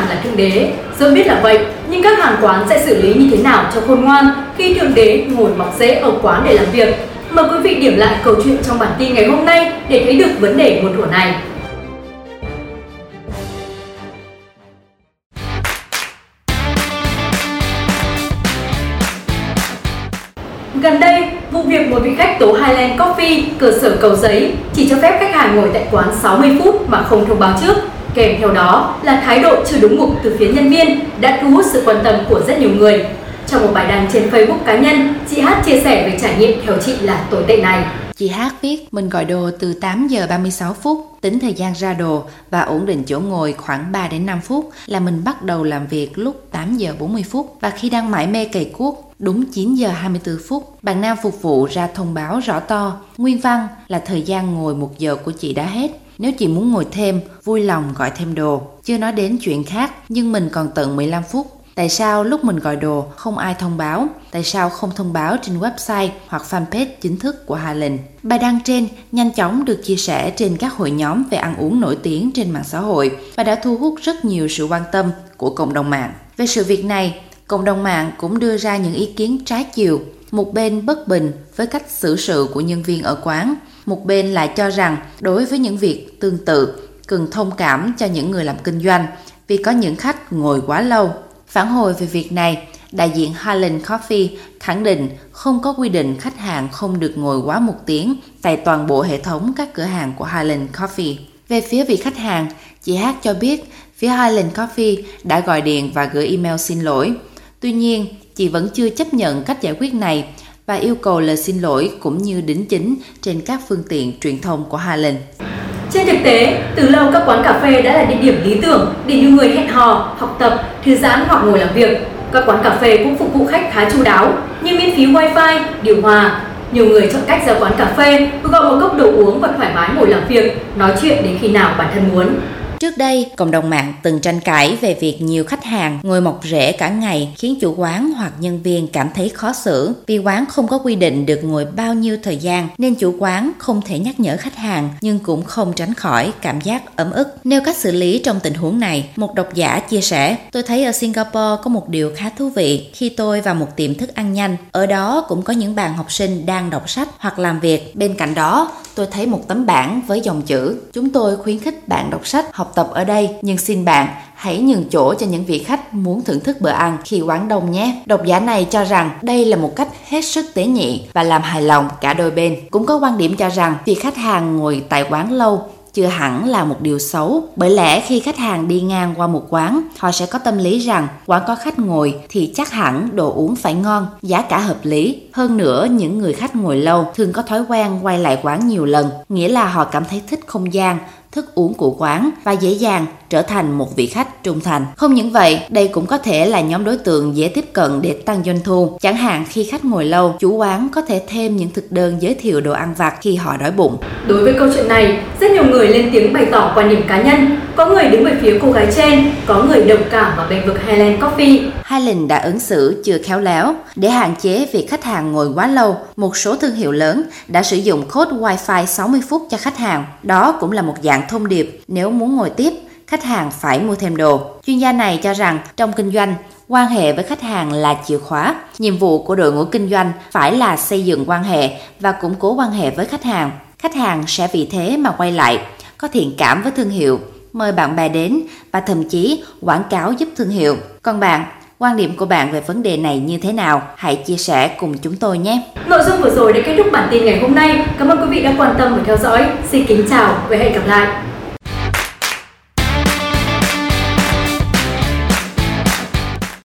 hàng là thượng đế. Dẫu biết là vậy, nhưng các hàng quán sẽ xử lý như thế nào cho khôn ngoan khi thượng đế ngồi mọc rễ ở quán để làm việc? Mời quý vị điểm lại câu chuyện trong bản tin ngày hôm nay để thấy được vấn đề muôn thuở này. Gần đây, vụ việc một vị khách tố Highland Coffee, cơ sở cầu giấy, chỉ cho phép khách hàng ngồi tại quán 60 phút mà không thông báo trước. Kèm theo đó là thái độ chưa đúng mục từ phía nhân viên đã thu hút sự quan tâm của rất nhiều người. Trong một bài đăng trên Facebook cá nhân, chị Hát chia sẻ về trải nghiệm theo chị là tồi tệ này. Chị Hát viết mình gọi đồ từ 8 giờ 36 phút, tính thời gian ra đồ và ổn định chỗ ngồi khoảng 3 đến 5 phút là mình bắt đầu làm việc lúc 8 giờ 40 phút và khi đang mải mê cày cuốc đúng 9 giờ 24 phút, bạn nam phục vụ ra thông báo rõ to, nguyên văn là thời gian ngồi một giờ của chị đã hết. Nếu chị muốn ngồi thêm, vui lòng gọi thêm đồ. Chưa nói đến chuyện khác, nhưng mình còn tận 15 phút Tại sao lúc mình gọi đồ không ai thông báo? Tại sao không thông báo trên website hoặc fanpage chính thức của Hà Linh? Bài đăng trên nhanh chóng được chia sẻ trên các hội nhóm về ăn uống nổi tiếng trên mạng xã hội và đã thu hút rất nhiều sự quan tâm của cộng đồng mạng. Về sự việc này, cộng đồng mạng cũng đưa ra những ý kiến trái chiều. Một bên bất bình với cách xử sự của nhân viên ở quán, một bên lại cho rằng đối với những việc tương tự cần thông cảm cho những người làm kinh doanh vì có những khách ngồi quá lâu Phản hồi về việc này, đại diện Highland Coffee khẳng định không có quy định khách hàng không được ngồi quá một tiếng tại toàn bộ hệ thống các cửa hàng của Highland Coffee. Về phía vị khách hàng, chị Hát cho biết phía Highland Coffee đã gọi điện và gửi email xin lỗi. Tuy nhiên, chị vẫn chưa chấp nhận cách giải quyết này và yêu cầu lời xin lỗi cũng như đính chính trên các phương tiện truyền thông của Hà Linh. Trên thực tế, từ lâu các quán cà phê đã là địa điểm lý tưởng để nhiều người hẹn hò, học tập, thư giãn hoặc ngồi làm việc. Các quán cà phê cũng phục vụ khách khá chu đáo, như miễn phí wifi, điều hòa. Nhiều người chọn cách ra quán cà phê, gọi một cốc đồ uống và thoải mái ngồi làm việc, nói chuyện đến khi nào bản thân muốn. Trước đây, cộng đồng mạng từng tranh cãi về việc nhiều khách hàng ngồi mọc rễ cả ngày khiến chủ quán hoặc nhân viên cảm thấy khó xử vì quán không có quy định được ngồi bao nhiêu thời gian nên chủ quán không thể nhắc nhở khách hàng nhưng cũng không tránh khỏi cảm giác ấm ức. Nêu cách xử lý trong tình huống này, một độc giả chia sẻ, tôi thấy ở Singapore có một điều khá thú vị khi tôi vào một tiệm thức ăn nhanh. Ở đó cũng có những bạn học sinh đang đọc sách hoặc làm việc. Bên cạnh đó, tôi thấy một tấm bảng với dòng chữ Chúng tôi khuyến khích bạn đọc sách, học học tập ở đây, nhưng xin bạn hãy nhường chỗ cho những vị khách muốn thưởng thức bữa ăn khi quán đông nhé. Độc giả này cho rằng đây là một cách hết sức tế nhị và làm hài lòng cả đôi bên. Cũng có quan điểm cho rằng việc khách hàng ngồi tại quán lâu chưa hẳn là một điều xấu bởi lẽ khi khách hàng đi ngang qua một quán họ sẽ có tâm lý rằng quán có khách ngồi thì chắc hẳn đồ uống phải ngon giá cả hợp lý hơn nữa những người khách ngồi lâu thường có thói quen quay lại quán nhiều lần nghĩa là họ cảm thấy thích không gian thức uống của quán và dễ dàng trở thành một vị khách trung thành. Không những vậy, đây cũng có thể là nhóm đối tượng dễ tiếp cận để tăng doanh thu. Chẳng hạn khi khách ngồi lâu, chủ quán có thể thêm những thực đơn giới thiệu đồ ăn vặt khi họ đói bụng. Đối với câu chuyện này, rất nhiều người lên tiếng bày tỏ quan điểm cá nhân. Có người đứng về phía cô gái trên, có người đồng cảm và bênh vực Highland Coffee. Highland đã ứng xử chưa khéo léo. Để hạn chế việc khách hàng ngồi quá lâu, một số thương hiệu lớn đã sử dụng code Wi-Fi 60 phút cho khách hàng. Đó cũng là một dạng thông điệp nếu muốn ngồi tiếp khách hàng phải mua thêm đồ. Chuyên gia này cho rằng trong kinh doanh, quan hệ với khách hàng là chìa khóa. Nhiệm vụ của đội ngũ kinh doanh phải là xây dựng quan hệ và củng cố quan hệ với khách hàng. Khách hàng sẽ vì thế mà quay lại, có thiện cảm với thương hiệu, mời bạn bè đến và thậm chí quảng cáo giúp thương hiệu. Còn bạn, quan điểm của bạn về vấn đề này như thế nào? Hãy chia sẻ cùng chúng tôi nhé. Nội dung vừa rồi đã kết thúc bản tin ngày hôm nay. Cảm ơn quý vị đã quan tâm và theo dõi. Xin kính chào và hẹn gặp lại.